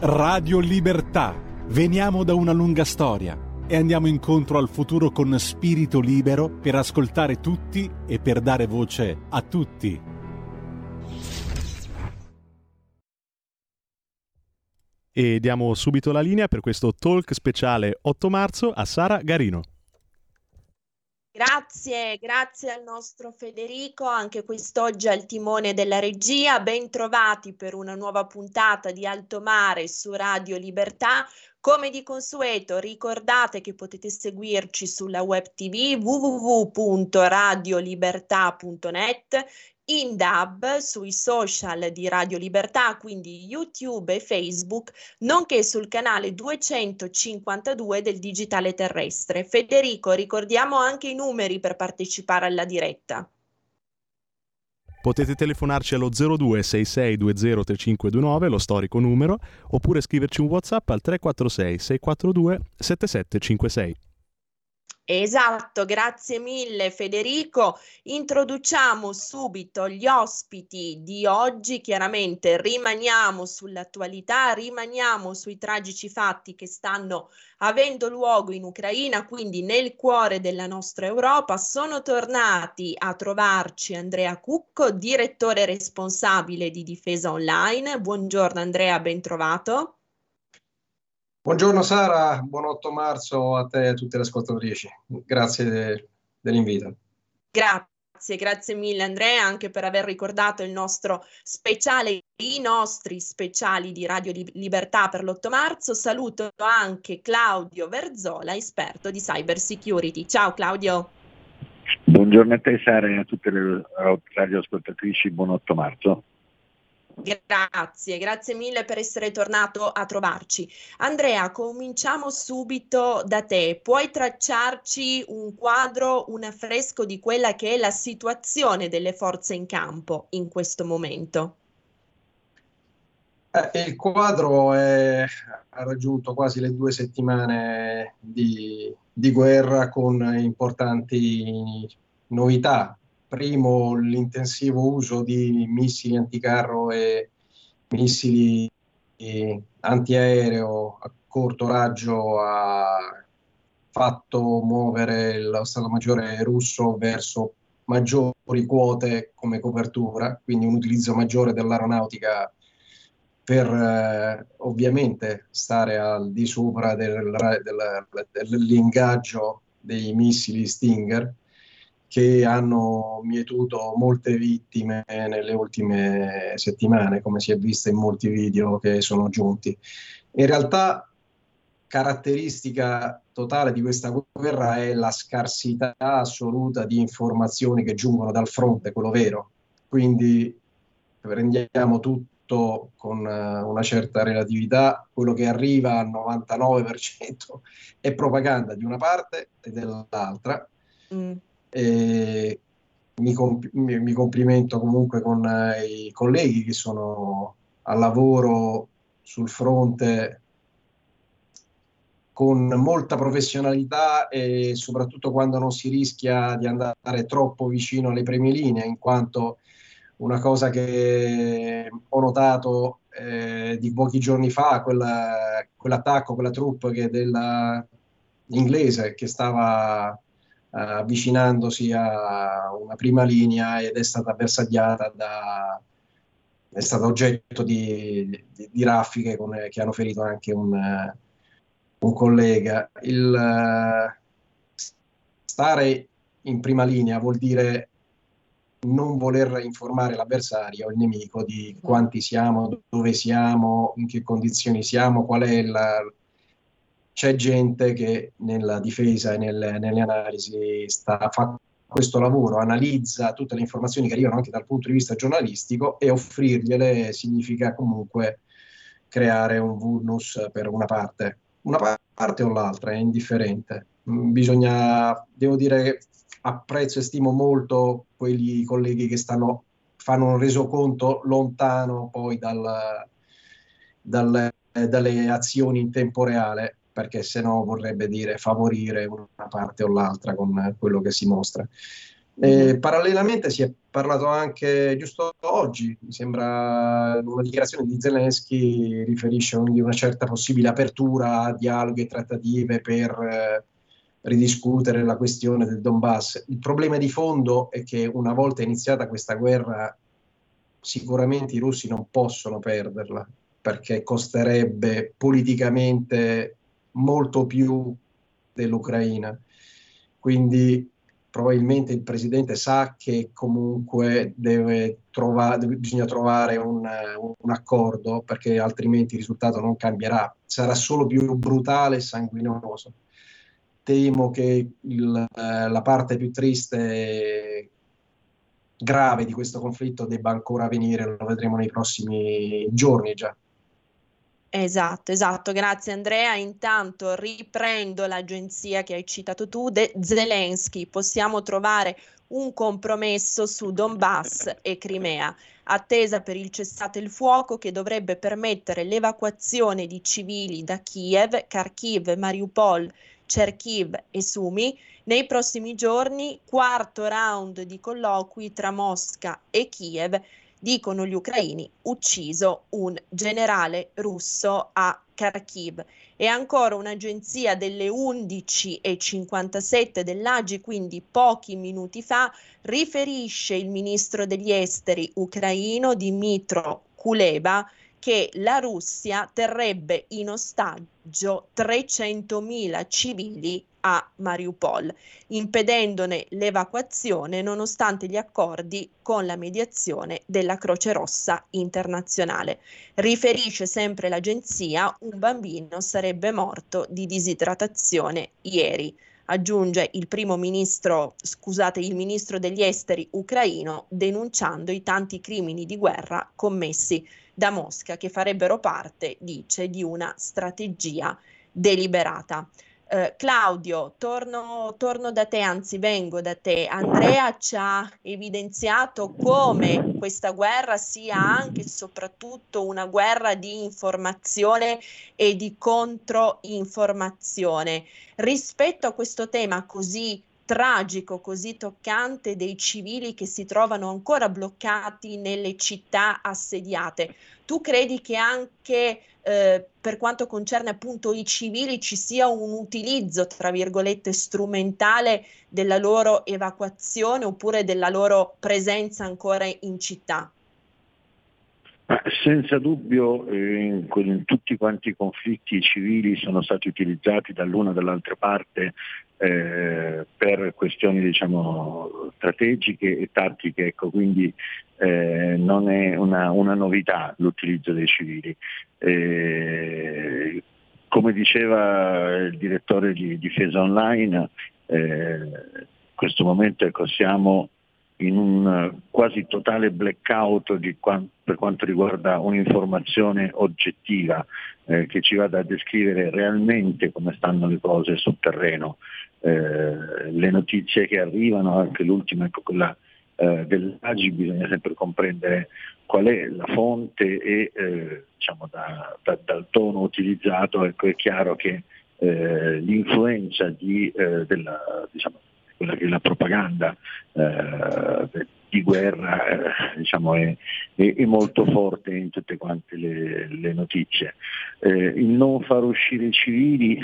Radio Libertà. Veniamo da una lunga storia e andiamo incontro al futuro con spirito libero per ascoltare tutti e per dare voce a tutti. E diamo subito la linea per questo talk speciale 8 marzo a Sara Garino. Grazie, grazie al nostro Federico, anche quest'oggi al timone della regia. Ben trovati per una nuova puntata di Alto Mare su Radio Libertà. Come di consueto, ricordate che potete seguirci sulla web tv www.radiolibertà.net in DAB sui social di Radio Libertà, quindi YouTube e Facebook, nonché sul canale 252 del Digitale Terrestre. Federico, ricordiamo anche i numeri per partecipare alla diretta. Potete telefonarci allo 0266203529, lo storico numero, oppure scriverci un WhatsApp al 346 642 7756. Esatto, grazie mille Federico. Introduciamo subito gli ospiti di oggi, chiaramente rimaniamo sull'attualità, rimaniamo sui tragici fatti che stanno avendo luogo in Ucraina, quindi nel cuore della nostra Europa. Sono tornati a trovarci Andrea Cucco, direttore responsabile di Difesa Online. Buongiorno Andrea, ben trovato. Buongiorno Sara, buon 8 marzo a te e a tutte le ascoltatrici. Grazie de- dell'invito. Grazie, grazie mille Andrea anche per aver ricordato il nostro speciale, i nostri speciali di Radio Libertà per l'8 marzo. Saluto anche Claudio Verzola, esperto di cyber security. Ciao Claudio. Buongiorno a te Sara e a tutte le radioascoltatrici, buon 8 marzo. Grazie, grazie mille per essere tornato a trovarci. Andrea, cominciamo subito da te. Puoi tracciarci un quadro, un affresco di quella che è la situazione delle forze in campo in questo momento? Eh, il quadro è, ha raggiunto quasi le due settimane di, di guerra con importanti novità primo l'intensivo uso di missili anticarro e missili antiaereo a corto raggio ha fatto muovere lo Stato Maggiore russo verso maggiori quote come copertura, quindi un utilizzo maggiore dell'aeronautica per eh, ovviamente stare al di sopra del, del, dell'ingaggio dei missili Stinger che hanno mietuto molte vittime nelle ultime settimane, come si è visto in molti video che sono giunti. In realtà, caratteristica totale di questa guerra è la scarsità assoluta di informazioni che giungono dal fronte, quello vero. Quindi prendiamo tutto con uh, una certa relatività, quello che arriva al 99% è propaganda di una parte e dell'altra. Mm e mi, comp- mi, complimento comunque con eh, i colleghi che sono al lavoro sul fronte con molta professionalità e soprattutto quando non si rischia di andare troppo vicino alle prime linee, in quanto una cosa che ho notato eh, di pochi giorni fa, quella, quell'attacco, quella troupe che della, inglese che stava avvicinandosi a una prima linea ed è stata bersagliata da è stata oggetto di, di, di raffiche con, che hanno ferito anche un, un collega. Il uh, stare in prima linea vuol dire non voler informare l'avversario, il nemico, di quanti siamo, dove siamo, in che condizioni siamo, qual è la, c'è gente che nella difesa e nel, nelle analisi sta, fa questo lavoro, analizza tutte le informazioni che arrivano anche dal punto di vista giornalistico e offrirgliele significa comunque creare un vulnus per una parte. Una parte o l'altra è indifferente. Mm, bisogna, devo dire che apprezzo e stimo molto quegli colleghi che stanno, fanno un resoconto lontano poi dal, dal, dalle azioni in tempo reale perché se no vorrebbe dire favorire una parte o l'altra con quello che si mostra. Eh, parallelamente si è parlato anche giusto oggi, mi sembra una dichiarazione di Zelensky riferisce di una certa possibile apertura a dialoghi e trattative per eh, ridiscutere la questione del Donbass. Il problema di fondo è che una volta iniziata questa guerra sicuramente i russi non possono perderla perché costerebbe politicamente molto più dell'Ucraina. Quindi probabilmente il presidente sa che comunque deve trovare, bisogna trovare un, un, accordo perché altrimenti il risultato non cambierà, sarà solo più brutale e sanguinoso. Temo che il, eh, la parte più triste grave di questo conflitto debba ancora venire, lo vedremo nei prossimi giorni già. Esatto, esatto, grazie Andrea. Intanto riprendo l'agenzia che hai citato tu, de Zelensky. Possiamo trovare un compromesso su Donbass e Crimea, attesa per il cessate il fuoco che dovrebbe permettere l'evacuazione di civili da Kiev, Kharkiv, Mariupol, Cherkiv e Sumi. Nei prossimi giorni, quarto round di colloqui tra Mosca e Kiev dicono gli ucraini, ucciso un generale russo a Kharkiv. E ancora un'agenzia delle 11.57 dell'Agi, quindi pochi minuti fa, riferisce il ministro degli esteri ucraino Dimitro Kuleba che la Russia terrebbe in ostaggio 300.000 civili a Mariupol, impedendone l'evacuazione nonostante gli accordi con la mediazione della Croce Rossa internazionale. Riferisce sempre l'agenzia, un bambino sarebbe morto di disidratazione ieri aggiunge il primo ministro, scusate, il ministro degli esteri ucraino, denunciando i tanti crimini di guerra commessi da Mosca che farebbero parte, dice, di una strategia deliberata. Eh, Claudio, torno, torno, da te, anzi vengo da te. Andrea ci ha evidenziato come questa guerra sia anche e soprattutto una guerra di informazione e di controinformazione. Rispetto a questo tema così tragico, così toccante dei civili che si trovano ancora bloccati nelle città assediate. Tu credi che anche eh, per quanto concerne appunto i civili ci sia un utilizzo, tra virgolette, strumentale della loro evacuazione oppure della loro presenza ancora in città? Senza dubbio eh, in, in, tutti quanti i conflitti civili sono stati utilizzati dall'una o dall'altra parte eh, per questioni diciamo, strategiche e tattiche, ecco, quindi eh, non è una, una, novità l'utilizzo dei civili. Eh, come diceva il direttore di Difesa Online, eh, in questo momento ecco, siamo in un quasi totale blackout qua- per quanto riguarda un'informazione oggettiva eh, che ci vada a descrivere realmente come stanno le cose sul terreno. Eh, le notizie che arrivano, anche l'ultima, ecco quella eh, dell'AGI, bisogna sempre comprendere qual è la fonte e eh, diciamo da, da, dal tono utilizzato ecco, è chiaro che eh, l'influenza di, eh, della, diciamo, quella che è la propaganda eh, di guerra eh, diciamo, è, è, è, molto forte in tutte quante le, le notizie. Eh, il non far uscire i civili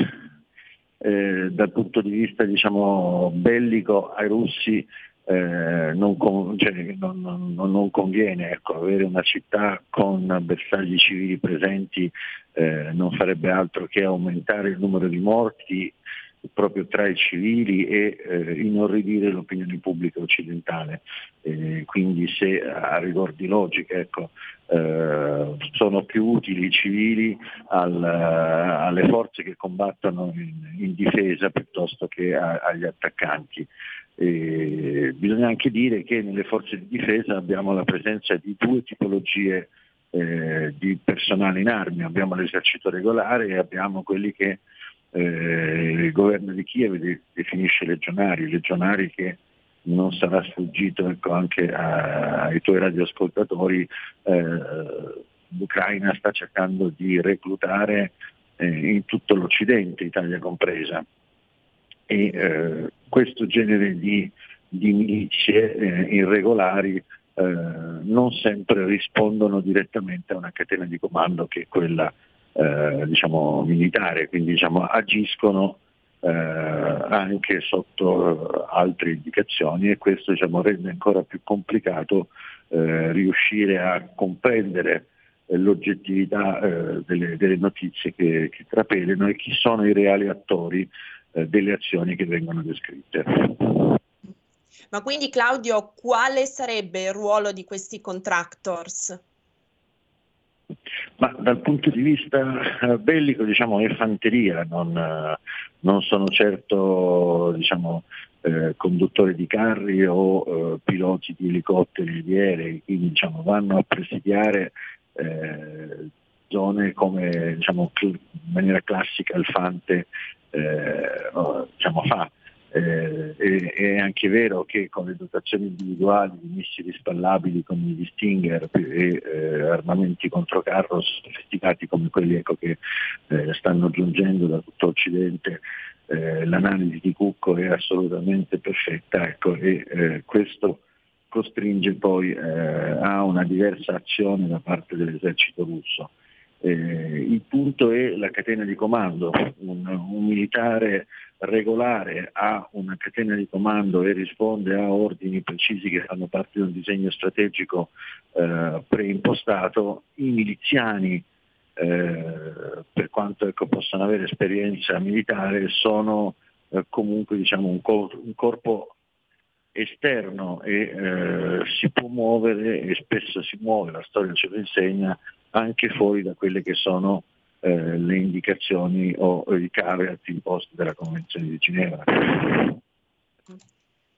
eh, dal punto di vista diciamo, bellico ai russi eh, non, con, cioè, non, non, non, conviene ecco, avere una città con bersagli civili presenti eh, non farebbe altro che aumentare il numero di morti proprio tra i civili e eh, inorridire l'opinione pubblica occidentale. Eh, quindi se a rigor di logica ecco, eh, sono più utili i civili al, alle forze che combattono in, in difesa piuttosto che a, agli attaccanti. bisogna anche dire che nelle forze di difesa abbiamo la presenza di due tipologie eh, di personale in armi, abbiamo l'esercito regolare e abbiamo quelli che eh, il governo di Kiev definisce legionari, legionari che non sarà sfuggito ecco, anche a, ai tuoi radioascoltatori, eh, l'Ucraina sta cercando di reclutare eh, in tutto l'Occidente, Italia compresa, e eh, questo genere di, di milizie eh, irregolari eh, non sempre rispondono direttamente a una catena di comando che è quella eh, diciamo, militare, quindi diciamo, agiscono eh, anche sotto altre indicazioni e questo diciamo, rende ancora più complicato eh, riuscire a comprendere l'oggettività eh, delle, delle, notizie che, che trapelano e chi sono i reali attori eh, delle azioni che vengono descritte. Ma quindi Claudio, quale sarebbe il ruolo di questi contractors? Ma dal punto di vista eh, bellico diciamo è fanteria, non, eh, non sono certo diciamo, eh, conduttori di carri o eh, piloti di elicotteri e di aerei, quindi diciamo, vanno a presidiare eh, zone come diciamo, in maniera classica il Fante eh, diciamo, fa. Eh, è, anche vero che con le dotazioni individuali di missili spallabili come gli Stinger e eh, armamenti controcarro sofisticati come quelli ecco, che eh, stanno giungendo da tutto Occidente, eh, l'analisi di Cucco è assolutamente perfetta ecco, e eh, questo costringe poi eh, a una diversa azione da parte dell'esercito russo. Eh, il punto è la catena di comando, un, un, militare regolare ha una catena di comando e risponde a ordini precisi che fanno parte di un disegno strategico eh, preimpostato, i miliziani eh, per quanto ecco, possano avere esperienza militare sono eh, comunque diciamo, un, cor- un corpo esterno e eh, si può muovere e spesso si muove, la storia ce lo insegna, anche fuori da quelle che sono eh, le indicazioni o i caveat imposti dalla Convenzione di Ginevra.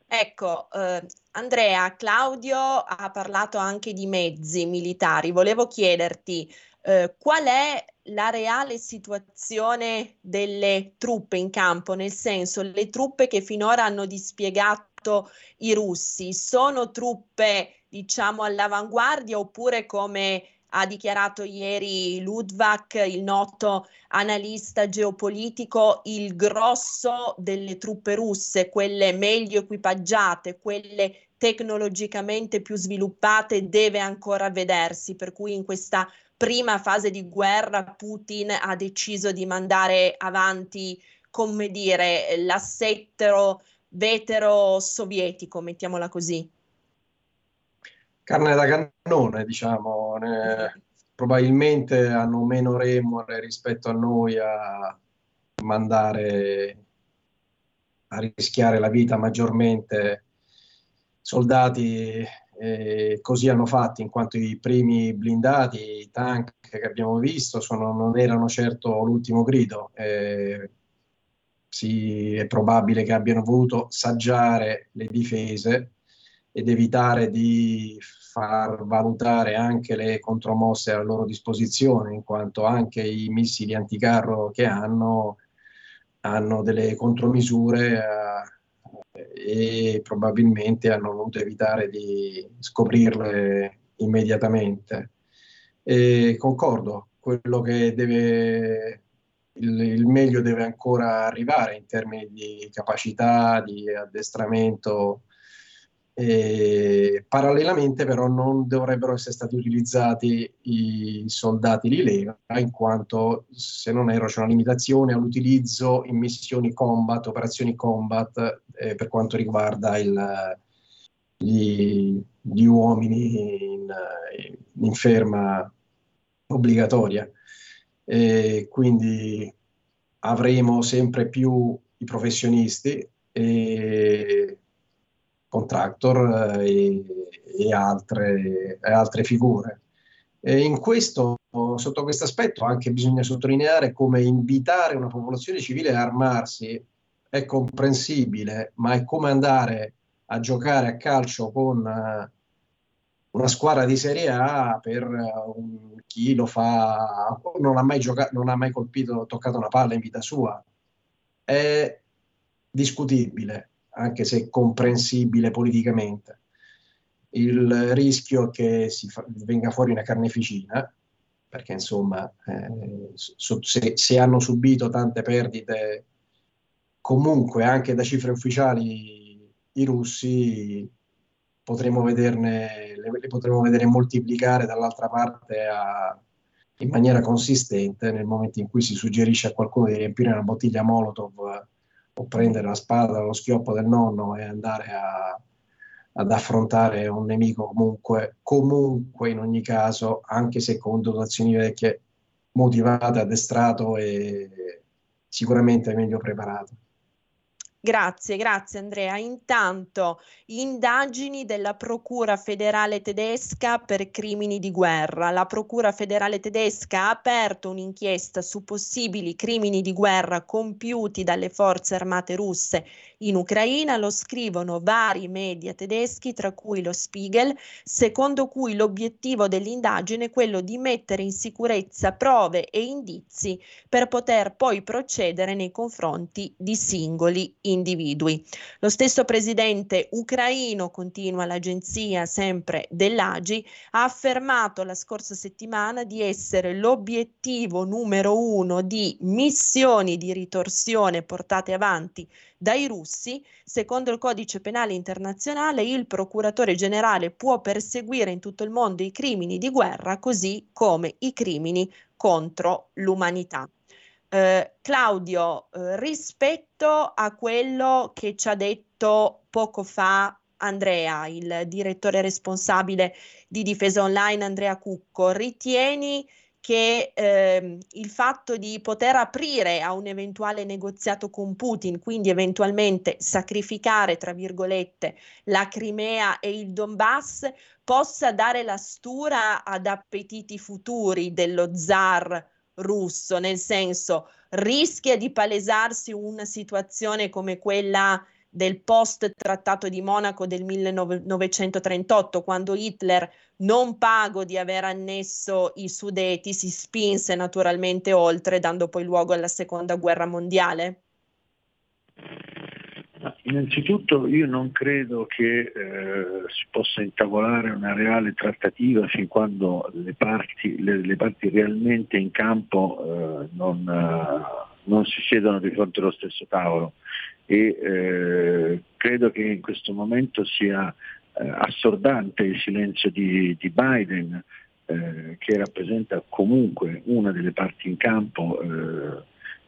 Ecco, eh, Andrea, Claudio ha parlato anche di mezzi militari. Volevo chiederti eh, qual è la reale situazione delle truppe in campo, nel senso le truppe che finora hanno dispiegato i russi? Sono truppe, diciamo, all'avanguardia oppure come ha dichiarato ieri Ludwak, il noto analista geopolitico, il grosso delle truppe russe, quelle meglio equipaggiate, quelle tecnologicamente più sviluppate, deve ancora vedersi, per cui in questa prima fase di guerra Putin ha deciso di mandare avanti, come dire, l'assetto vetero sovietico, mettiamola così. Carne da cannone, diciamo, ne, probabilmente hanno meno remore rispetto a noi a mandare a rischiare la vita maggiormente soldati eh, così hanno fatto in quanto i primi blindati, i tank che abbiamo visto sono, non erano certo l'ultimo grido. Eh, sì, è probabile che abbiano voluto saggiare le difese ed evitare di far valutare anche le contromosse a loro disposizione, in quanto anche i missili anticarro che hanno hanno delle contromisure eh, e probabilmente hanno voluto evitare di scoprirle immediatamente. E concordo, quello che deve il, il, meglio deve ancora arrivare in termini di capacità, di addestramento. E parallelamente però non dovrebbero essere stati utilizzati i soldati di leva in quanto se non erro c'è una limitazione all'utilizzo in missioni combat, operazioni combat eh, per quanto riguarda il, gli, gli, uomini in, in ferma obbligatoria. E quindi avremo sempre più i professionisti e contractor e, e, altre, e altre, figure. E in questo, sotto questo aspetto, anche bisogna sottolineare come invitare una popolazione civile a armarsi è comprensibile, ma è come andare a giocare a calcio con una squadra di Serie A per un, chi lo fa, non ha mai giocato, non ha mai colpito, toccato una palla in vita sua. È discutibile, anche se comprensibile politicamente. Il rischio che fa, venga fuori una carneficina, perché insomma, eh, se, se hanno subito tante perdite, comunque anche da cifre ufficiali i russi potremo vederne, le, le potremo vedere moltiplicare dall'altra parte a, in maniera consistente nel momento in cui si suggerisce a qualcuno di riempire una bottiglia Molotov o prendere la spada o lo schioppo del nonno e andare a, ad affrontare un nemico comunque, comunque in ogni caso, anche se con dotazioni vecchie, motivate, addestrato e sicuramente meglio preparato. Grazie, grazie Andrea. Intanto, indagini della Procura federale tedesca per crimini di guerra. La Procura federale tedesca ha aperto un'inchiesta su possibili crimini di guerra compiuti dalle forze armate russe in Ucraina, lo scrivono vari media tedeschi, tra cui lo Spiegel, secondo cui l'obiettivo dell'indagine è quello di mettere in sicurezza prove e indizi per poter poi procedere nei confronti di singoli individui. Lo stesso presidente ucraino, continua l'agenzia sempre dell'AGI, ha affermato la scorsa settimana di essere l'obiettivo numero uno di missioni di ritorsione portate avanti dai russi, secondo il codice penale internazionale, il procuratore generale può perseguire in tutto il mondo i crimini di guerra così come i crimini contro l'umanità. Eh, Claudio, eh, rispetto a quello che ci ha detto poco fa Andrea, il direttore responsabile di difesa online Andrea Cucco, ritieni che eh, il fatto di poter aprire a un eventuale negoziato con Putin, quindi eventualmente sacrificare, tra virgolette, la Crimea e il Donbass, possa dare la stura ad appetiti futuri dello zar russo, nel senso rischia di palesarsi una situazione come quella del post trattato di Monaco del 1938, quando Hitler, non pago di aver annesso i Sudeti, si spinse naturalmente oltre, dando poi luogo alla seconda guerra mondiale? Innanzitutto io non credo che eh, si possa intavolare una reale trattativa fin quando le parti, le, le parti realmente in campo eh, non, eh, non, si siedono di fronte allo stesso tavolo e eh, credo che in questo momento sia eh, assordante il silenzio di, di Biden eh, che rappresenta comunque una delle parti in campo eh,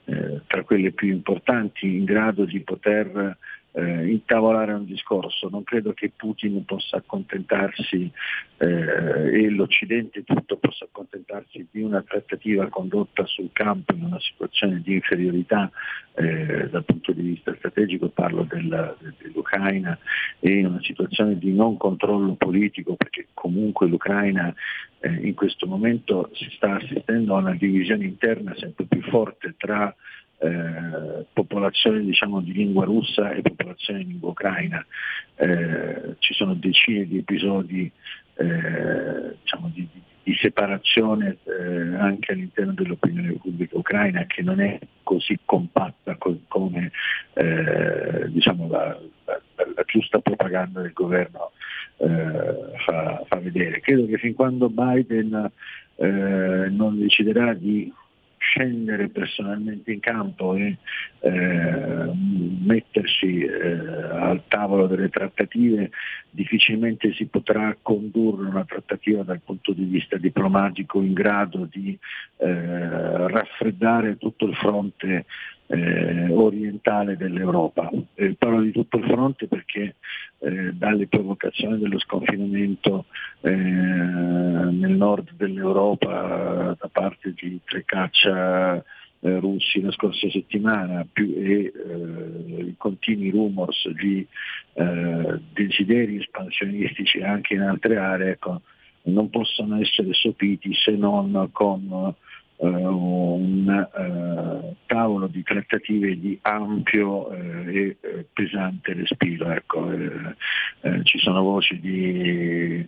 eh, tra quelle più importanti in grado di poter eh, intavolare un discorso. Non credo che Putin possa accontentarsi eh, e l'Occidente tutto possa accontentarsi di una trattativa condotta sul campo in una situazione di inferiorità eh, dal punto di vista strategico, parlo della, dell'Ucraina, e in una situazione di non controllo politico perché comunque l'Ucraina eh, in questo momento si sta assistendo a una divisione interna sempre più forte tra eh, popolazione diciamo, di lingua russa e popolazione di lingua ucraina. Eh, ci sono decine di episodi eh, diciamo, di, di, separazione eh, anche all'interno dell'opinione pubblica ucraina che non è così compatta co- come eh, diciamo, la, la, la, giusta propaganda del governo fa, fa, vedere. Credo che fin quando Biden non deciderà di scendere personalmente in campo e eh, mettersi eh, al tavolo delle trattative, difficilmente si potrà condurre una trattativa dal punto di vista diplomatico in grado di eh, raffreddare tutto il fronte eh, orientale dell'Europa. Eh, parlo di tutto il fronte perché eh, dalle provocazioni dello sconfinamento eh, nel nord dell'Europa da parte di tre caccia eh, russi la scorsa settimana più, e eh, i continui rumors di desideri espansionistici anche in altre aree ecco, non possono essere sopiti se non con eh, un eh, tavolo di trattative di ampio eh, e pesante respiro. Ecco, ci sono voci di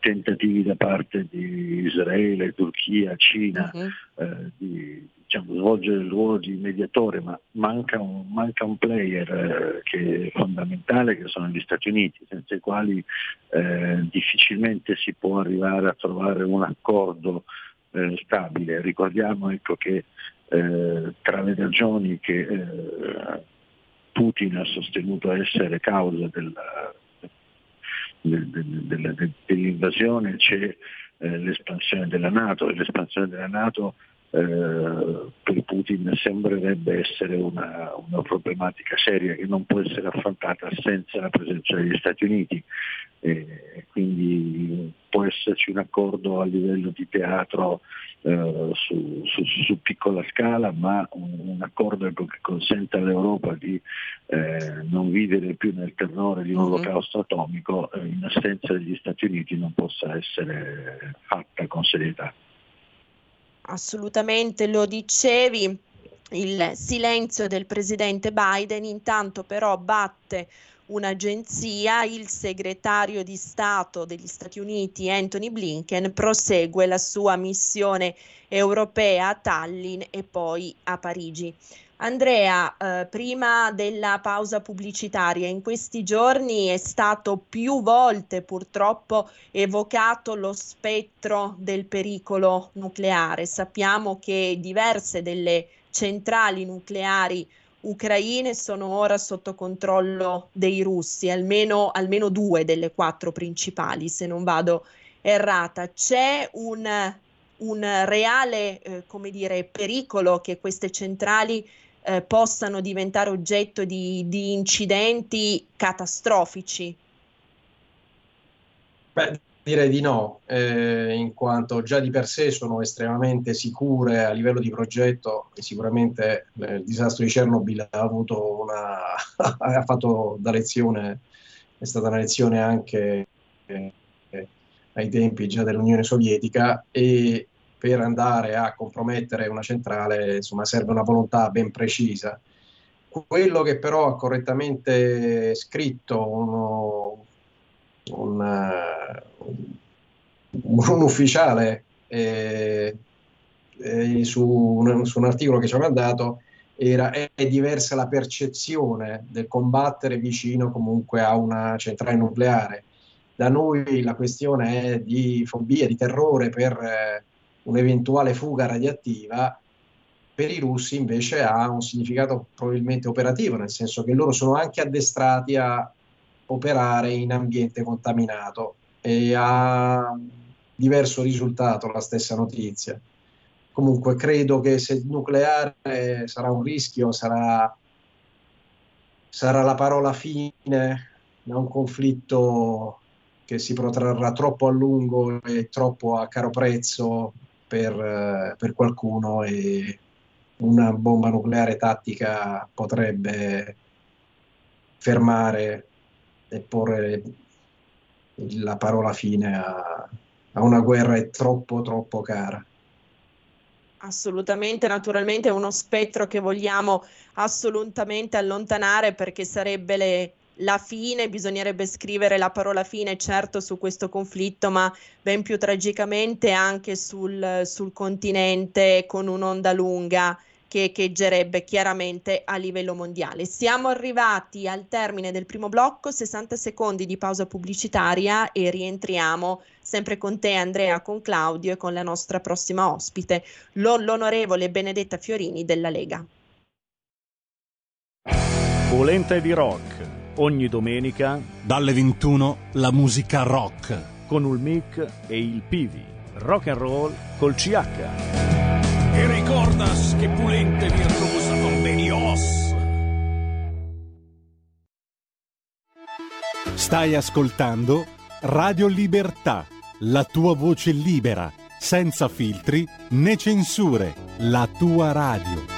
tentativi da parte di Israele, Turchia, Cina uh-huh. di diciamo, svolgere il ruolo di mediatore, ma manca un, manca un player che è fondamentale, che sono gli Stati Uniti, senza i quali eh, difficilmente si può arrivare a trovare un accordo eh, stabile. Ricordiamo ecco, che eh, tra le ragioni che eh, Putin ha sostenuto essere causa del, del, del, dell'invasione, c'è eh, l'espansione della Nato e l'espansione della Nato eh, per Putin sembrerebbe essere una, una, problematica seria che non può essere affrontata senza la presenza degli Stati Uniti. Eh, quindi può esserci un accordo a livello di teatro eh, su, su, su, piccola scala, ma un, un, accordo che consenta all'Europa di eh, non vivere più nel terrore di un mm-hmm. olocausto atomico eh, in assenza degli Stati Uniti non possa essere fatta con serietà assolutamente lo dicevi, il silenzio del presidente Biden, intanto però batte un'agenzia, il segretario di Stato degli Stati Uniti Anthony Blinken prosegue la sua missione europea a Tallinn e poi a Parigi. Andrea, eh, prima della pausa pubblicitaria, in questi giorni è stato più volte purtroppo evocato lo spettro del pericolo nucleare. Sappiamo che diverse delle centrali nucleari ucraine sono ora sotto controllo dei russi, almeno, almeno due delle quattro principali, se non vado errata. C'è un, un reale eh, come dire, pericolo che queste centrali eh, possano diventare oggetto di, di incidenti catastrofici? Beh, direi di no, eh, in quanto già di per sé sono estremamente sicure a livello di progetto e sicuramente eh, il disastro di Chernobyl ha una ha fatto da lezione, è stata una lezione anche eh, ai tempi già dell'Unione Sovietica e per andare a compromettere una centrale insomma, serve una volontà ben precisa. Quello che però ha correttamente scritto uno, un, un, ufficiale eh, eh, su, un, su, un, articolo che ci ha mandato era è, è diversa la percezione del combattere vicino comunque a una centrale nucleare. Da noi la questione è di fobia, di terrore per eh, un'eventuale fuga radioattiva, per i russi invece ha un significato probabilmente operativo, nel senso che loro sono anche addestrati a operare in ambiente contaminato e ha diverso risultato la stessa notizia. Comunque credo che se il nucleare sarà un rischio, sarà, sarà la parola fine a un conflitto che si protrarrà troppo a lungo e troppo a caro prezzo per, eh, per qualcuno e una bomba nucleare tattica potrebbe fermare e porre la parola fine a, a una guerra troppo troppo cara. Assolutamente, naturalmente è uno spettro che vogliamo assolutamente allontanare perché sarebbe le, la fine, bisognerebbe scrivere la parola fine certo su questo conflitto, ma ben più tragicamente anche sul, sul continente con un'onda lunga che echeggerebbe chiaramente a livello mondiale. Siamo arrivati al termine del primo blocco, 60 secondi di pausa pubblicitaria e rientriamo sempre con te Andrea, con Claudio e con la nostra prossima ospite, l'onorevole Benedetta Fiorini della Lega. Volente di rock ogni domenica dalle 21 la musica rock con il mic e il Pivi. Rock and roll col CH. E ricordas che pulente virtuosa convenios. Stai ascoltando Radio Libertà, la tua voce libera, senza filtri né censure, la tua radio.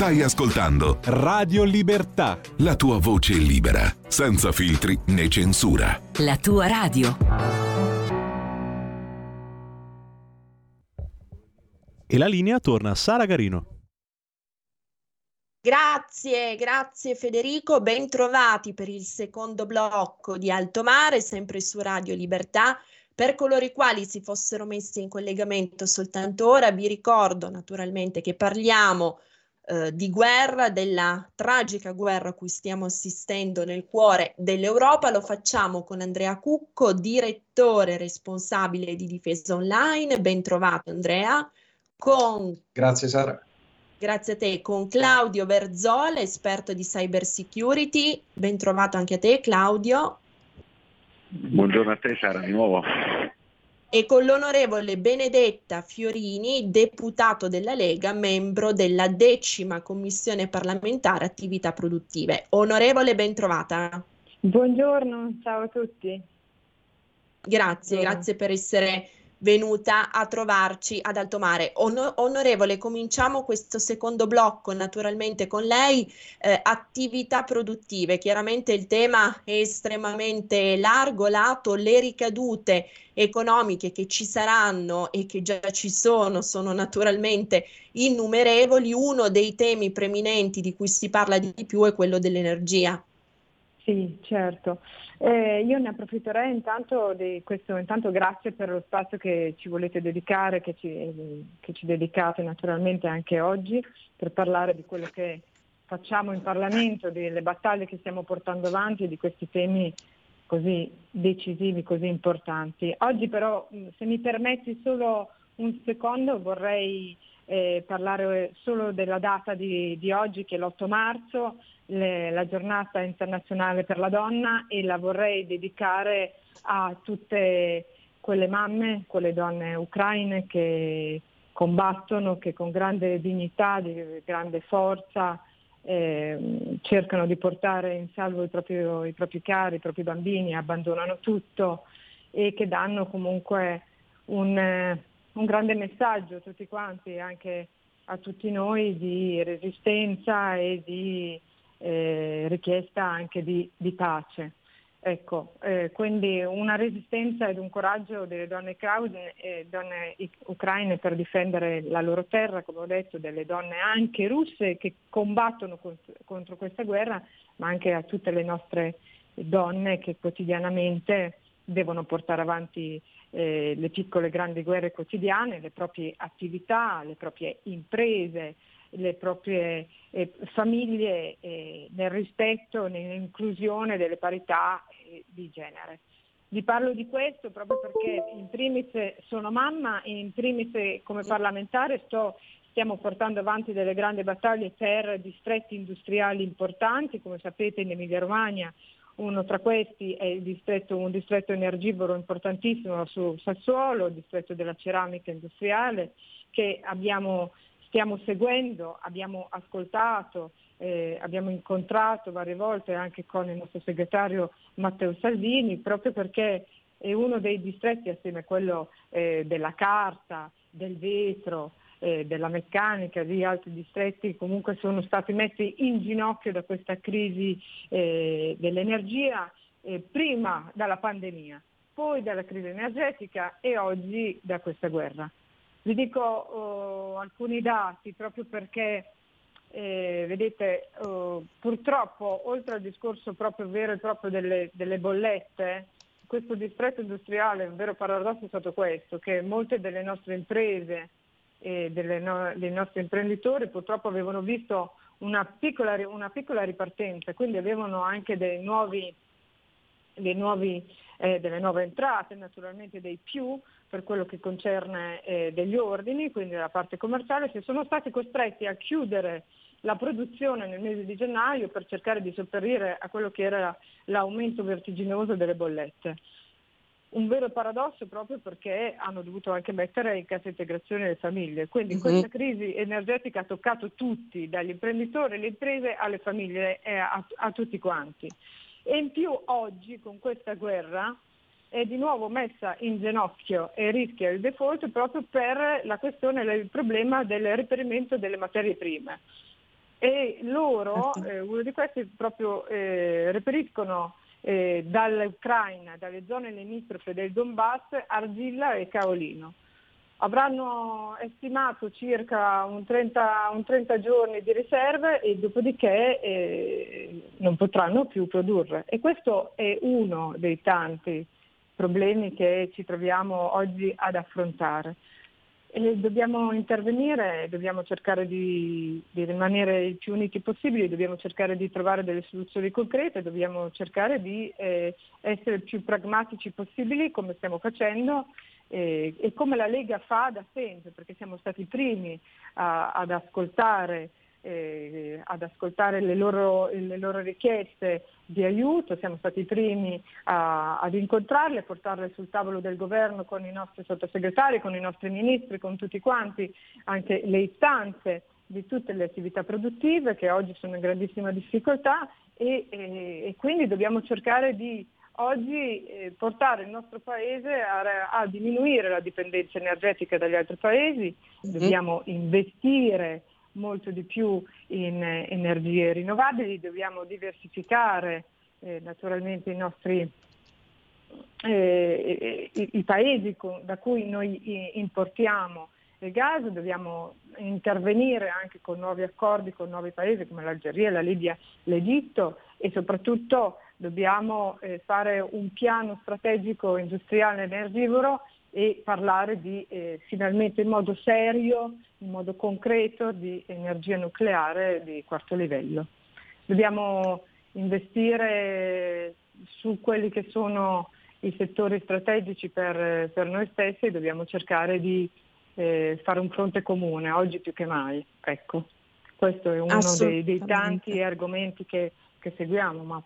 Stai ascoltando Radio Libertà. La tua voce libera, senza filtri né censura. La tua radio. E la linea torna a Sara Garino. Grazie, grazie Federico, bentrovati per il secondo blocco di Alto Mare, sempre su Radio Libertà. Per coloro i quali si fossero messi in collegamento soltanto ora, vi ricordo naturalmente che parliamo eh, di guerra, della tragica guerra a cui stiamo assistendo nel cuore dell'Europa. Lo facciamo con Andrea Cucco, direttore responsabile di Difesa Online. Ben trovato Andrea. Con... Grazie Sara. Grazie a te, con Claudio Berzola, esperto di cyber security. Ben trovato anche a te Claudio. Buongiorno a te Sara di nuovo e con l'onorevole Benedetta Fiorini, deputato della Lega, membro della decima commissione parlamentare attività produttive. Onorevole, ben trovata. Buongiorno, ciao a tutti. Grazie, Buongiorno. grazie per essere venuta a trovarci ad Alto Mare. On- onorevole, cominciamo questo secondo blocco naturalmente con lei. Eh, attività produttive, chiaramente il tema è estremamente largo, lato, le ricadute economiche che ci saranno e che già ci sono sono naturalmente innumerevoli. Uno dei temi preminenti di cui si parla di più è quello dell'energia. Sì, certo. Eh, io ne approfitterei intanto di questo, intanto grazie per lo spazio che ci volete dedicare, che ci, che ci dedicate naturalmente anche oggi per parlare di quello che facciamo in Parlamento, delle battaglie che stiamo portando avanti di questi temi così decisivi, così importanti. Oggi però, se mi permetti solo un secondo, vorrei eh, parlare solo della data di, di oggi, che è l'8 marzo, le, la giornata internazionale per la donna e la vorrei dedicare a tutte quelle mamme, quelle donne ucraine che combattono, che con grande dignità, di grande forza eh, cercano di portare in salvo i propri, i propri cari, i propri bambini, abbandonano tutto e che danno comunque un, un grande messaggio a tutti quanti, anche a tutti noi, di resistenza e di eh, richiesta anche di, di pace. Ecco, eh, quindi una resistenza ed un coraggio delle donne, crowd, eh, donne ucraine per difendere la loro terra, come ho detto, delle donne anche russe che combattono contro, contro questa guerra, ma anche a tutte le nostre donne che quotidianamente devono portare avanti eh, le piccole e grandi guerre quotidiane, le proprie attività, le proprie imprese, le proprie eh, famiglie eh, nel rispetto, nell'inclusione delle parità eh, di genere. Vi parlo di questo proprio perché in primis sono mamma e in primis come parlamentare sto, stiamo portando avanti delle grandi battaglie per distretti industriali importanti, come sapete in Emilia Romagna uno tra questi è distretto, un distretto energivoro importantissimo su Sassuolo, il distretto della ceramica industriale, che abbiamo stiamo seguendo, abbiamo ascoltato, eh, abbiamo incontrato varie volte anche con il nostro segretario Matteo Salvini, proprio perché è uno dei distretti assieme a quello eh, della carta, del vetro, eh, della meccanica, di altri distretti comunque sono stati messi in ginocchio da questa crisi eh, dell'energia, eh, prima dalla pandemia, poi dalla crisi energetica e oggi da questa guerra. Vi dico oh, alcuni dati proprio perché eh, vedete oh, purtroppo oltre al discorso proprio vero e proprio delle, delle bollette, questo distretto industriale, un vero paradosso è stato questo, che molte delle nostre imprese e no, dei nostri imprenditori purtroppo avevano visto una piccola, una piccola ripartenza, quindi avevano anche dei nuovi, dei nuovi, eh, delle nuove entrate, naturalmente dei più, per quello che concerne eh, degli ordini, quindi la parte commerciale, si sono stati costretti a chiudere la produzione nel mese di gennaio per cercare di sopperire a quello che era l'aumento vertiginoso delle bollette. Un vero paradosso proprio perché hanno dovuto anche mettere in cassa integrazione le famiglie. Quindi mm-hmm. questa crisi energetica ha toccato tutti, dagli imprenditori, alle imprese, alle famiglie e a, a tutti quanti. E in più oggi con questa guerra è di nuovo messa in ginocchio e rischia il default proprio per la questione, il problema del reperimento delle materie prime. E loro, certo. eh, uno di questi proprio eh, reperiscono eh, dall'Ucraina, dalle zone limitrofe del Donbass, argilla e caolino. avranno estimato circa un 30, un 30 giorni di riserve e dopodiché eh, non potranno più produrre. E questo è uno dei tanti problemi che ci troviamo oggi ad affrontare. E dobbiamo intervenire, dobbiamo cercare di, di, rimanere il più uniti possibili, dobbiamo cercare di trovare delle soluzioni concrete, dobbiamo cercare di eh, essere il più pragmatici possibili come stiamo facendo eh, e come la Lega fa da sempre, perché siamo stati i primi a, ad ascoltare eh, ad ascoltare le loro, le loro, richieste di aiuto, siamo stati i primi a, ad incontrarle, a portarle sul tavolo del governo con i nostri sottosegretari, con i nostri ministri, con tutti quanti, anche le istanze di tutte le attività produttive che oggi sono in grandissima difficoltà e, e, e quindi dobbiamo cercare di oggi eh, portare il nostro paese a, a, diminuire la dipendenza energetica dagli altri paesi, mm-hmm. dobbiamo investire molto di più in eh, energie rinnovabili, dobbiamo diversificare eh, naturalmente i nostri eh, i, i, paesi con, da cui noi importiamo il gas, dobbiamo intervenire anche con nuovi accordi con nuovi paesi come l'Algeria, la Libia, l'Egitto e soprattutto dobbiamo eh, fare un piano strategico industriale energivoro e parlare di, eh, finalmente in modo serio, in modo concreto, di energia nucleare di quarto livello. Dobbiamo investire su quelli che sono i settori strategici per, per noi stessi e dobbiamo cercare di eh, fare un fronte comune, oggi più che mai. Ecco, questo è uno dei, dei tanti argomenti che, che seguiamo, ma,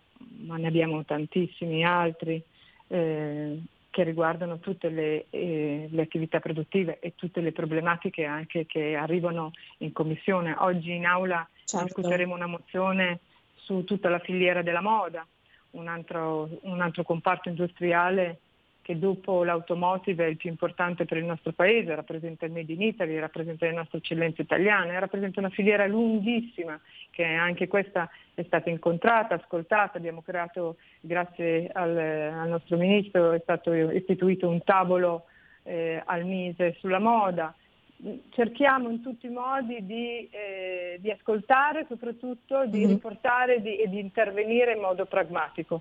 ma, ne abbiamo tantissimi altri. Eh, che riguardano tutte le, eh, le, attività produttive e tutte le problematiche anche che arrivano in commissione. Oggi in aula certo. discuteremo una mozione su tutta la filiera della moda, un altro, un altro comparto industriale che dopo l'automotive è il più importante per il nostro paese, rappresenta il Made in Italy, rappresenta le nostre eccellenze italiane, rappresenta una filiera lunghissima che anche questa è stata incontrata, ascoltata, abbiamo creato, grazie al, al nostro ministro, è stato istituito un tavolo eh, al Mise sulla moda. Cerchiamo in tutti i modi di, eh, di ascoltare, soprattutto di mm-hmm. riportare di, e di intervenire in modo pragmatico.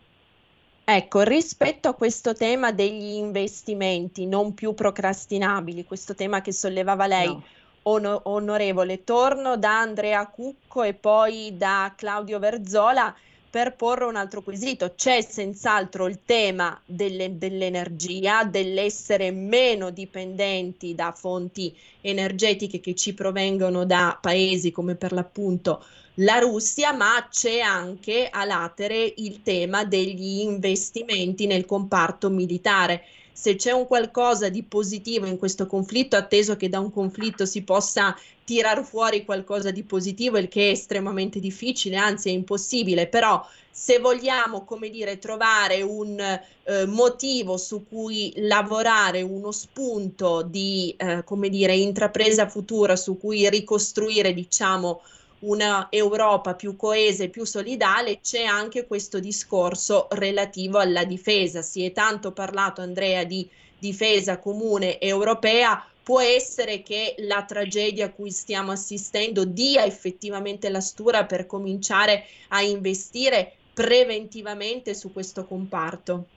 Ecco, rispetto a questo tema degli investimenti non più procrastinabili, questo tema che sollevava lei, no. on- onorevole, torno da Andrea Cucco e poi da Claudio Verzola per porre un altro quesito. C'è senz'altro il tema delle, dell'energia, dell'essere meno dipendenti da fonti energetiche che ci provengono da paesi come per l'appunto la Russia, ma c'è anche a latere il tema degli investimenti nel comparto militare. Se c'è un qualcosa di positivo in questo conflitto, atteso che da un conflitto si possa tirar fuori qualcosa di positivo, il che è estremamente difficile, anzi è impossibile, però se vogliamo, come dire, trovare un eh, motivo su cui lavorare, uno spunto di, eh, come dire, intrapresa futura su cui ricostruire, diciamo, una Europa più coesa e più solidale, c'è anche questo discorso relativo alla difesa. Si è tanto parlato, Andrea, di difesa comune europea. Può essere che la tragedia a cui stiamo assistendo dia effettivamente la stura per cominciare a investire preventivamente su questo comparto?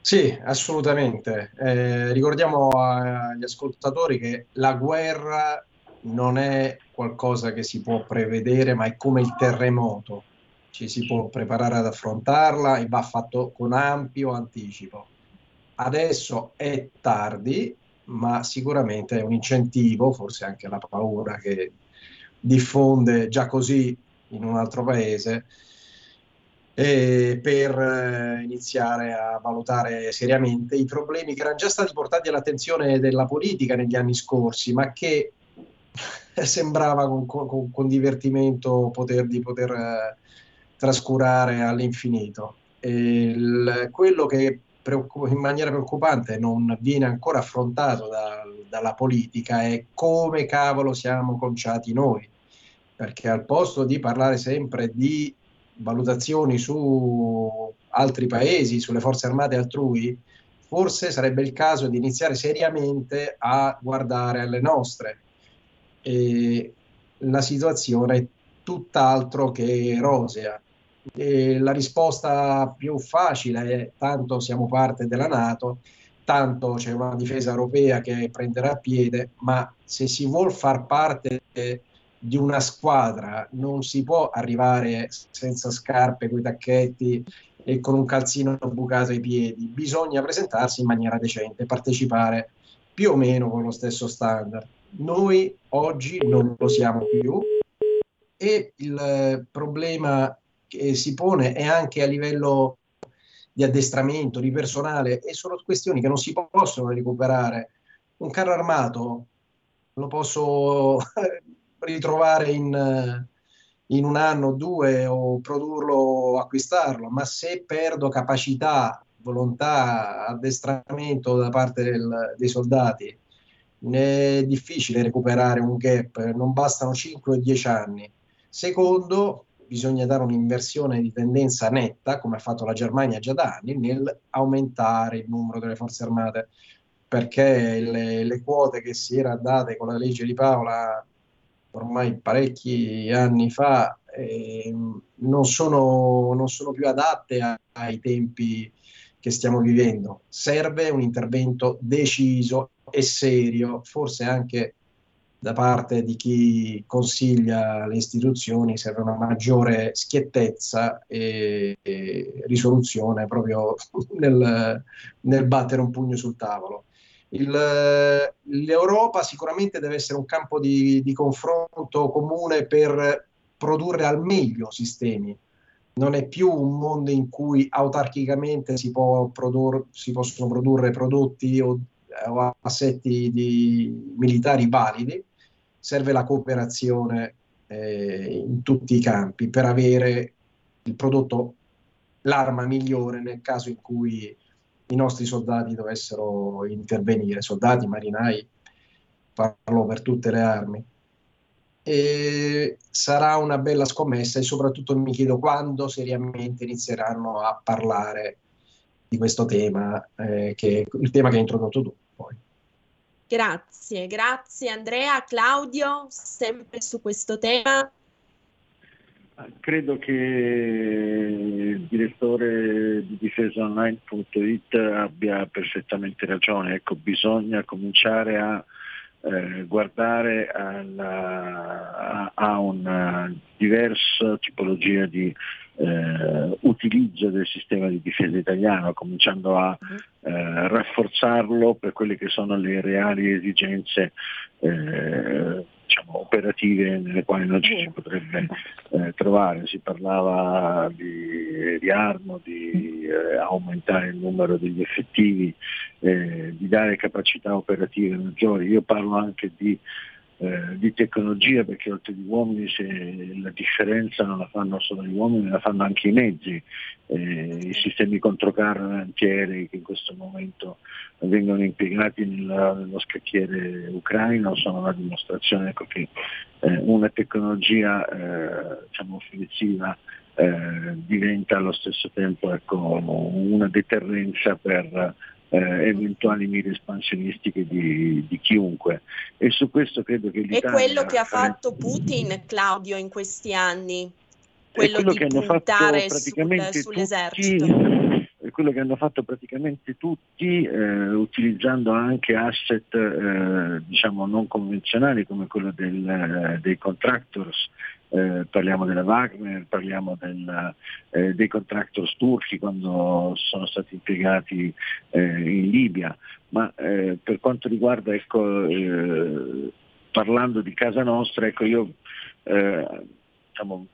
Sì, assolutamente. Eh, ricordiamo agli ascoltatori che la guerra non è qualcosa che si può prevedere, ma è come il terremoto, ci si può preparare ad affrontarla e va fatto con ampio anticipo. Adesso è tardi, ma sicuramente è un incentivo, forse anche la paura che diffonde già così in un altro paese, per eh, iniziare a valutare seriamente i problemi che erano già stati portati all'attenzione della politica negli anni scorsi, ma che sembrava con, con, con, divertimento poter, di poter eh, trascurare all'infinito. Il, quello che in maniera preoccupante non viene ancora affrontato da, dalla politica è come cavolo siamo conciati noi, perché al posto di parlare sempre di valutazioni su altri paesi, sulle forze armate altrui, forse sarebbe il caso di iniziare seriamente a guardare alle nostre. E la situazione è tutt'altro che rosea. E la risposta più facile è tanto siamo parte della Nato, tanto c'è una difesa europea che prenderà piede, ma se si vuol far parte di una squadra non si può arrivare senza scarpe, con i tacchetti e con un calzino bucato ai piedi, bisogna presentarsi in maniera decente, partecipare più o meno con lo stesso standard. Noi oggi non lo siamo più e il problema che si pone è anche a livello di addestramento, di personale e sono questioni che non si possono recuperare. Un carro armato lo posso ritrovare in, in un anno o due o produrlo o acquistarlo, ma se perdo capacità, volontà, addestramento da parte del, dei soldati, è difficile recuperare un gap, non bastano 5 o 10 anni. Secondo, bisogna dare un'inversione di tendenza netta, come ha fatto la Germania già da anni, nel aumentare il numero delle forze armate, perché le, le quote che si era date con la legge di Paola ormai parecchi anni fa eh, non, sono, non, sono, più adatte a, ai tempi che stiamo vivendo. Serve un intervento deciso e serio, forse anche da parte di chi consiglia le istituzioni serve una maggiore schiettezza e, e risoluzione proprio nel, nel battere un pugno sul tavolo. Il, L'Europa sicuramente deve essere un campo di, di, confronto comune per produrre al meglio sistemi. Non è più un mondo in cui autarchicamente si, produr, si possono produrre prodotti o, o assetti di, militari validi, serve la cooperazione eh, in tutti i campi per avere il prodotto, l'arma migliore nel caso in cui i nostri soldati dovessero intervenire, soldati, marinai, parlo per tutte le armi. E sarà una bella scommessa e soprattutto mi chiedo quando seriamente inizieranno a parlare di questo tema, eh, che il tema che hai introdotto tu. Poi. Grazie, grazie Andrea. Claudio, sempre su questo tema. Credo che il direttore di difesaonline.it abbia perfettamente ragione, ecco, bisogna cominciare a eh, guardare alla, a, a, una diversa tipologia di eh, utilizzo del sistema di difesa italiano, cominciando a eh, rafforzarlo per quelle che sono le reali esigenze eh, diciamo, operative nelle quali non ci si potrebbe eh, trovare. Si parlava di di eh, aumentare il numero degli effettivi, eh, di dare capacità operative maggiori. Io parlo anche di eh, di tecnologia perché oltre agli uomini la differenza non la fanno solo gli uomini, la fanno anche i mezzi, eh, i sistemi controcarro antiaerei che in questo momento vengono impiegati nella, nello scacchiere ucraino sono la dimostrazione ecco, che eh, una tecnologia eh, diciamo, offensiva eh, diventa allo stesso tempo ecco, una deterrenza per eh, eventuali mire espansionistiche di, di, chiunque. E su questo credo che l'Italia... È quello che ha fatto Putin, Claudio, in questi anni? Quello, quello di puntare sul, sull'esercito? Tutti, è quello che hanno fatto praticamente tutti, eh, utilizzando anche asset eh, diciamo non convenzionali come quello del, eh, dei contractors eh, parliamo della Wagner, parliamo del, eh, dei contractors turchi quando sono stati impiegati eh, in Libia, ma eh, per quanto riguarda, ecco, eh, parlando di casa nostra, ecco, io diciamo,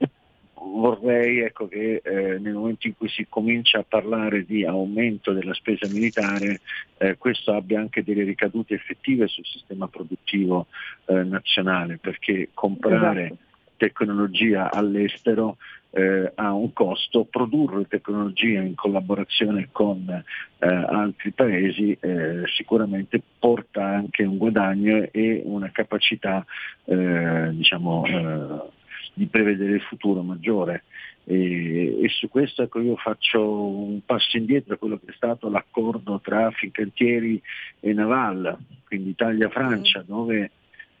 vorrei ecco, che eh, nel momento in cui si comincia a parlare di aumento della spesa militare, eh, questo abbia anche delle ricadute effettive sul sistema produttivo eh, nazionale, perché comprare esatto tecnologia all'estero eh, ha un costo, produrre tecnologia in collaborazione con eh, altri paesi eh, sicuramente porta anche un guadagno e una capacità eh, diciamo, eh, di prevedere il futuro maggiore. E, e, su questo ecco, io faccio un passo indietro a quello che è stato l'accordo tra Fincantieri e Naval, quindi Italia-Francia, mm. dove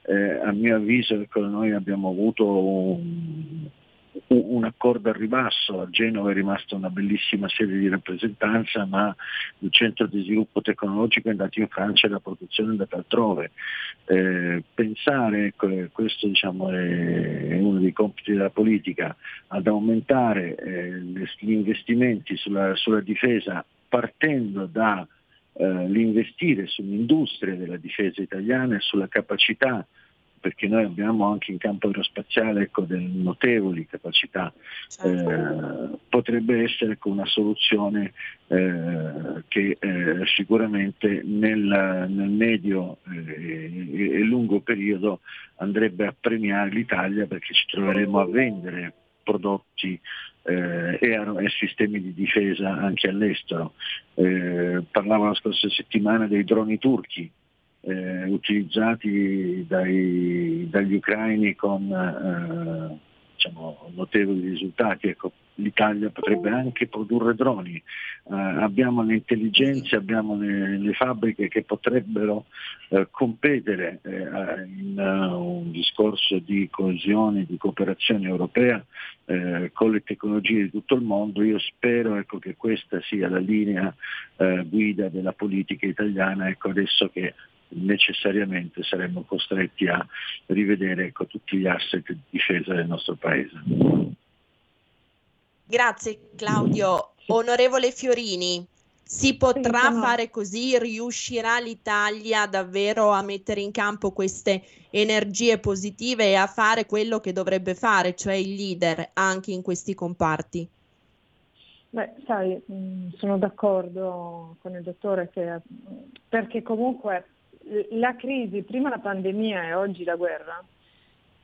eh, a mio avviso ecco, noi abbiamo avuto un, un accordo al ribasso, a Genova è rimasta una bellissima sede di rappresentanza, ma il centro di sviluppo tecnologico è andato in Francia e la produzione è andata altrove. Eh, pensare, ecco, questo diciamo, è uno dei compiti della politica, ad aumentare eh, gli investimenti sulla, sulla difesa partendo da eh, l'investire sull'industria della difesa italiana e sulla capacità perché noi abbiamo anche in campo aerospaziale ecco, delle notevoli capacità, certo. eh, potrebbe essere ecco, una soluzione eh, che eh, sicuramente nel, nel medio eh, e lungo periodo andrebbe a premiare l'Italia perché ci troveremo a vendere prodotti eh, e, sistemi di difesa anche all'estero. Eh, parlavo la scorsa settimana dei droni turchi eh, utilizzati dai, dagli ucraini con eh, diciamo, notevoli risultati. Ecco, L'Italia potrebbe anche produrre droni, eh, abbiamo le intelligenze, abbiamo le, le fabbriche che potrebbero eh, competere eh, in uh, un discorso di coesione, di cooperazione europea eh, con le tecnologie di tutto il mondo. Io spero ecco, che questa sia la linea eh, guida della politica italiana ecco, adesso che necessariamente saremmo costretti a rivedere ecco, tutti gli asset di difesa del nostro paese. Grazie Claudio. Onorevole Fiorini, si potrà fare così? Riuscirà l'Italia davvero a mettere in campo queste energie positive e a fare quello che dovrebbe fare, cioè il leader anche in questi comparti? Beh, sai, sono d'accordo con il dottore che, perché comunque la crisi, prima la pandemia e oggi la guerra,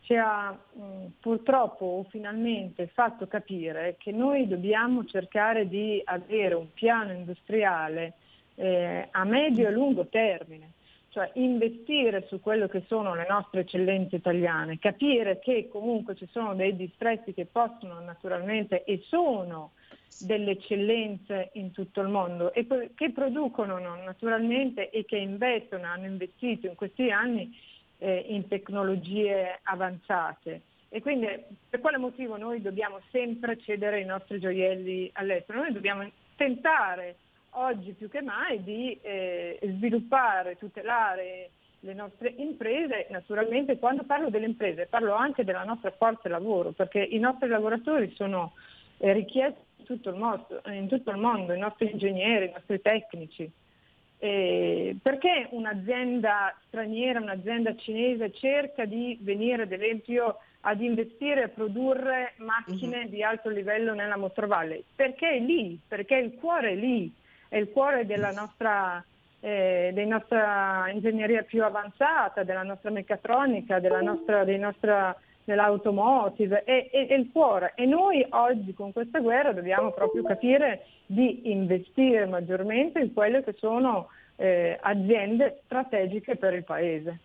ci ha mh, purtroppo finalmente fatto capire che noi dobbiamo cercare di avere un piano industriale eh, a medio e lungo termine, cioè investire su quello che sono le nostre eccellenze italiane, capire che comunque ci sono dei distretti che possono naturalmente e sono delle eccellenze in tutto il mondo e che producono naturalmente e che investono, hanno investito in questi anni eh, in tecnologie avanzate. E quindi per quale motivo noi dobbiamo sempre cedere i nostri gioielli all'estero? Noi dobbiamo tentare oggi più che mai di eh, sviluppare, tutelare le nostre imprese, naturalmente quando parlo delle imprese parlo anche della nostra forza lavoro, perché i nostri lavoratori sono eh, richiesti tutto il mondo, in tutto il mondo, i nostri ingegneri, i nostri tecnici. Eh, perché un'azienda straniera, un'azienda cinese cerca di venire ad esempio ad investire e produrre macchine uh-huh. di alto livello nella Mostravalle? Perché è lì, perché il cuore è lì, è il cuore della nostra, eh, della nostra ingegneria più avanzata, della nostra meccatronica, della nostra, dei nostra nell'automotive e, e, e, il cuore. E noi oggi con questa guerra dobbiamo proprio capire di investire maggiormente in quelle che sono eh, aziende strategiche per il Paese.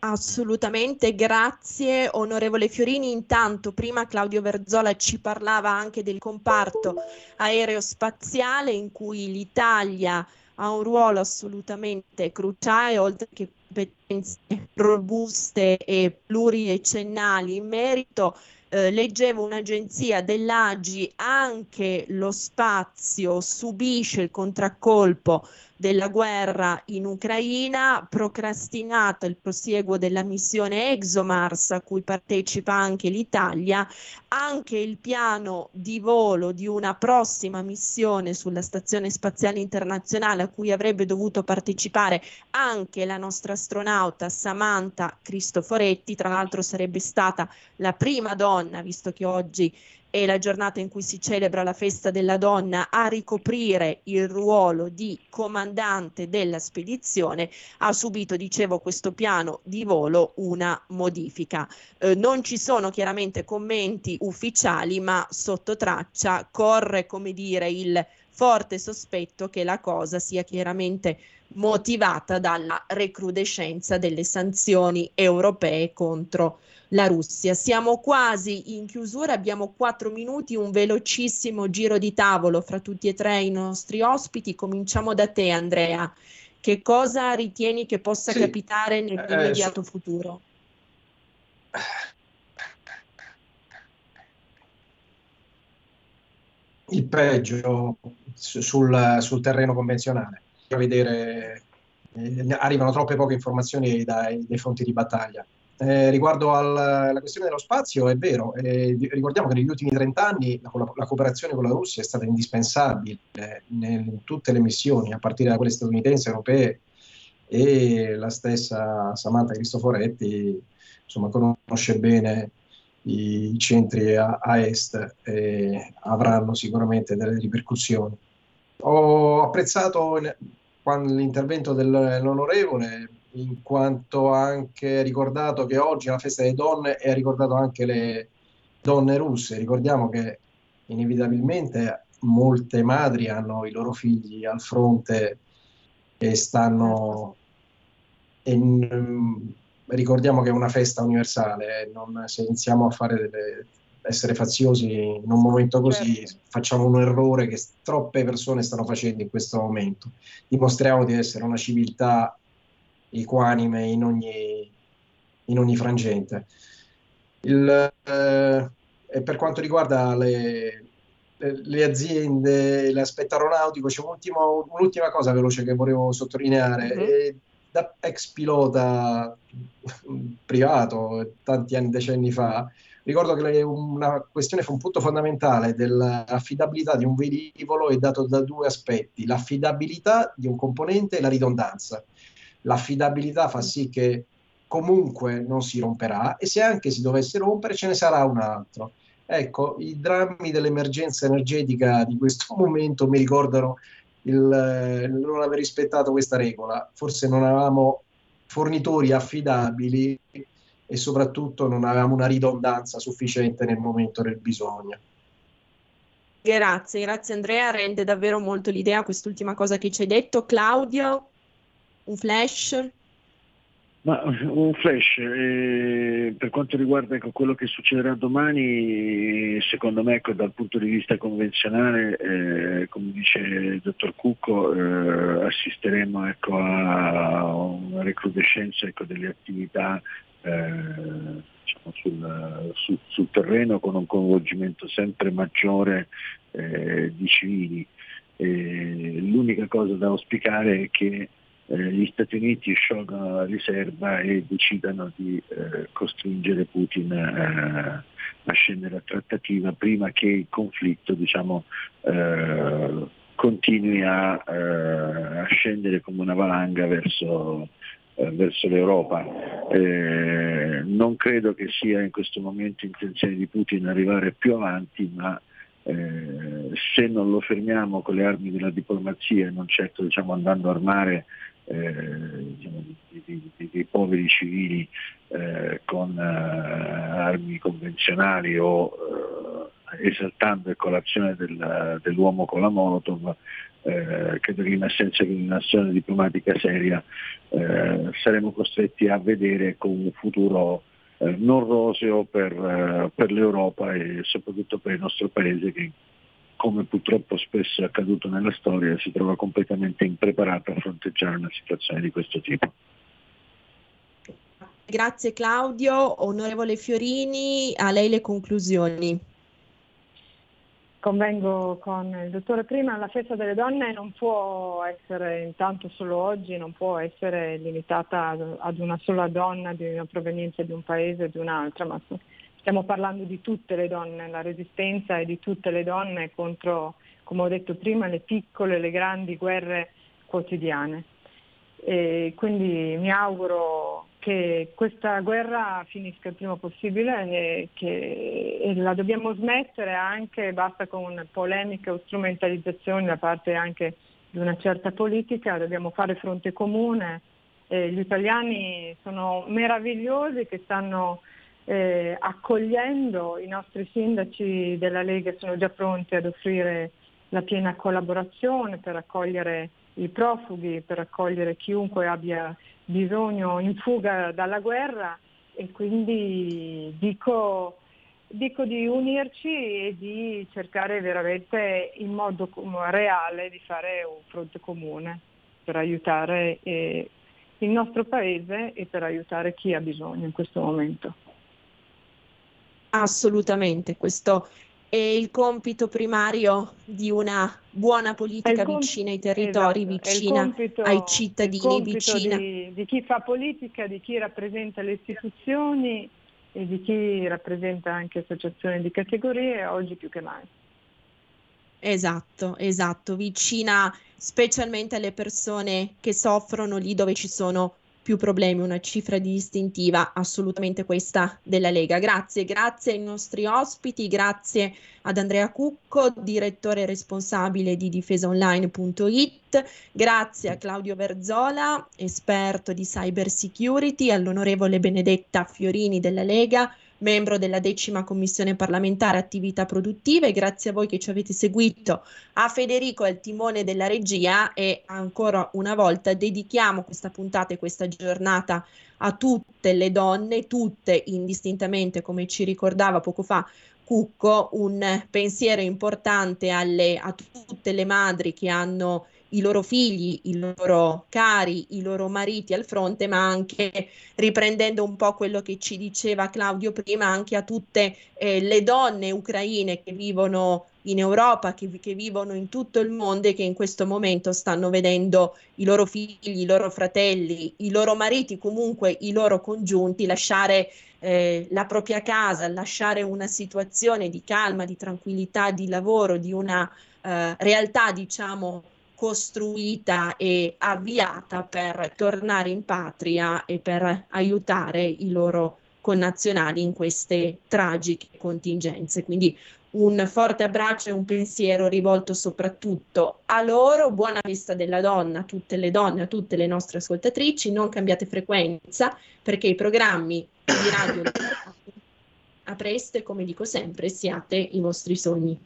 Assolutamente, grazie onorevole Fiorini. Intanto prima Claudio Verzola ci parlava anche del comparto aerospaziale in cui l'Italia ha un ruolo assolutamente cruciale, oltre che competenze robuste e pluriecennali in merito. Eh, leggevo un'agenzia dell'Agi, anche lo spazio subisce il contraccolpo della guerra in Ucraina, procrastinato il prosieguo della missione ExoMars a cui partecipa anche l'Italia, anche il piano di volo di una prossima missione sulla Stazione Spaziale Internazionale a cui avrebbe dovuto partecipare anche la nostra astronauta Samantha Cristoforetti, tra l'altro sarebbe stata la prima donna, visto che oggi è la giornata in cui si celebra la festa della donna, a ricoprire il ruolo di comandante della spedizione, ha subito, dicevo, questo piano di volo una modifica. Eh, non ci sono chiaramente commenti ufficiali, ma sotto traccia corre, come dire, il forte sospetto che la cosa sia chiaramente motivata dalla recrudescenza delle sanzioni europee contro la Russia. Siamo quasi in chiusura, abbiamo quattro minuti, un velocissimo giro di tavolo fra tutti e tre i nostri ospiti. Cominciamo da te, Andrea. Che cosa ritieni che possa sì, capitare nell'immediato eh, futuro? Il peggio sul, sul terreno convenzionale. Vedere, eh, arrivano troppe poche informazioni dai, dai fonti di battaglia. Eh, riguardo alla questione dello spazio, è vero, eh, ricordiamo che negli ultimi 30 anni la, la, cooperazione con la Russia è stata indispensabile in tutte le missioni, a partire da quelle statunitensi, europee e la stessa Samantha Cristoforetti insomma, conosce bene i centri a, a est e avranno sicuramente delle ripercussioni. Ho apprezzato l'intervento dell'onorevole in quanto anche ricordato che oggi è la festa delle donne e ha ricordato anche le donne russe. Ricordiamo che inevitabilmente molte madri hanno i loro figli al fronte e stanno... E, ricordiamo che è una festa universale, non, se iniziamo a fare delle, essere faziosi in un momento così certo. facciamo un errore che troppe persone stanno facendo in questo momento. Dimostriamo di essere una civiltà equanime in ogni, in ogni frangente. Il, eh, e per quanto riguarda le, le, le aziende, l'aspetto aeronautico, c'è un'ultima cosa veloce che volevo sottolineare. Mm-hmm. da ex pilota privato tanti anni, decenni fa, ricordo che una questione, un punto fondamentale dell'affidabilità di un velivolo è dato da due aspetti, l'affidabilità di un componente e la ridondanza l'affidabilità fa sì che comunque non si romperà e se anche si dovesse rompere ce ne sarà un altro. Ecco, i drammi dell'emergenza energetica di questo momento mi ricordano il, non aver rispettato questa regola. Forse non avevamo fornitori affidabili e soprattutto non avevamo una ridondanza sufficiente nel momento del bisogno. Grazie, grazie Andrea, rende davvero molto l'idea quest'ultima cosa che ci hai detto. Claudio? Un flash? Ma un flash, eh, per quanto riguarda ecco, quello che succederà domani, secondo me ecco, dal punto di vista convenzionale, eh, come dice il dottor Cucco, eh, assisteremo ecco, a una recrudescenza ecco, delle attività eh, diciamo, sul, sul, sul, terreno con un coinvolgimento sempre maggiore eh, di civili. l'unica cosa da auspicare è che eh, gli Stati Uniti sciolgano la riserva e decidano di eh, costringere Putin eh, a scendere a trattativa prima che il conflitto diciamo, eh, continui a, eh, a, scendere come una valanga verso, verso l'Europa. non credo che sia in questo momento intenzione di Putin arrivare più avanti, ma eh, se non lo fermiamo con le armi della diplomazia e non certo diciamo, andando a armare eh, diciamo, dei, poveri civili eh, con eh, armi convenzionali o esaltando ecco, l'azione del, dell'uomo con la Molotov, eh, credo che in assenza di un'azione diplomatica seria eh, saremo costretti a vedere con un futuro non roseo per, per l'Europa e soprattutto per il nostro Paese che come purtroppo spesso è accaduto nella storia, si trova completamente impreparato a fronteggiare una situazione di questo tipo. Grazie Claudio. Onorevole Fiorini, a lei le conclusioni. Convengo con il dottore prima, la festa delle donne non può essere intanto solo oggi, non può essere limitata ad una sola donna di una provenienza di un paese o di un'altra, ma stiamo parlando di tutte le donne, la resistenza è di tutte le donne contro, come ho detto prima, le piccole le grandi guerre quotidiane. E quindi mi auguro che questa guerra finisca il prima possibile e che e la dobbiamo smettere anche, basta con polemiche o strumentalizzazioni da parte anche di una certa politica, dobbiamo fare fronte comune. E gli italiani sono meravigliosi che stanno eh, accogliendo i nostri sindaci della Lega sono già pronti ad offrire la piena collaborazione per accogliere i profughi, per accogliere chiunque abbia bisogno in fuga dalla guerra e quindi dico, dico di unirci e di cercare veramente in modo reale di fare un fronte comune per aiutare eh, il nostro paese e per aiutare chi ha bisogno in questo momento. Assolutamente, questo è il compito primario di una buona politica comp- vicina ai territori, esatto, vicina compito, ai cittadini, vicina. Di, di chi fa politica, di chi rappresenta le istituzioni e di chi rappresenta anche associazioni di categorie, oggi più che mai. Esatto, esatto, vicina specialmente alle persone che soffrono lì dove ci sono più problemi, una cifra distintiva assolutamente questa della Lega. Grazie, grazie ai nostri ospiti, grazie ad Andrea Cucco, direttore responsabile di difesaonline.it, grazie a Claudio Verzola, esperto di cyber security, all'onorevole Benedetta Fiorini della Lega, membro della decima commissione parlamentare attività produttive. Grazie a voi che ci avete seguito, a Federico al timone della regia e ancora una volta dedichiamo questa puntata e questa giornata a tutte le donne, tutte indistintamente, come ci ricordava poco fa Cucco, un pensiero importante alle, a tutte le madri che hanno i loro figli, i loro cari, i loro mariti al fronte, ma anche riprendendo un po' quello che ci diceva Claudio prima, anche a tutte eh, le donne ucraine che vivono in Europa, che, che, vivono in tutto il mondo e che in questo momento stanno vedendo i loro figli, i loro fratelli, i loro mariti, comunque i loro congiunti lasciare eh, la propria casa, lasciare una situazione di calma, di tranquillità, di lavoro, di una eh, realtà, diciamo, costruita e avviata per tornare in patria e per aiutare i loro connazionali in queste tragiche contingenze. Quindi un forte abbraccio e un pensiero rivolto soprattutto a loro. Buona vista della donna, a tutte le donne, a tutte le nostre ascoltatrici. Non cambiate frequenza perché i programmi di radio a presto e come dico sempre siate i vostri sogni.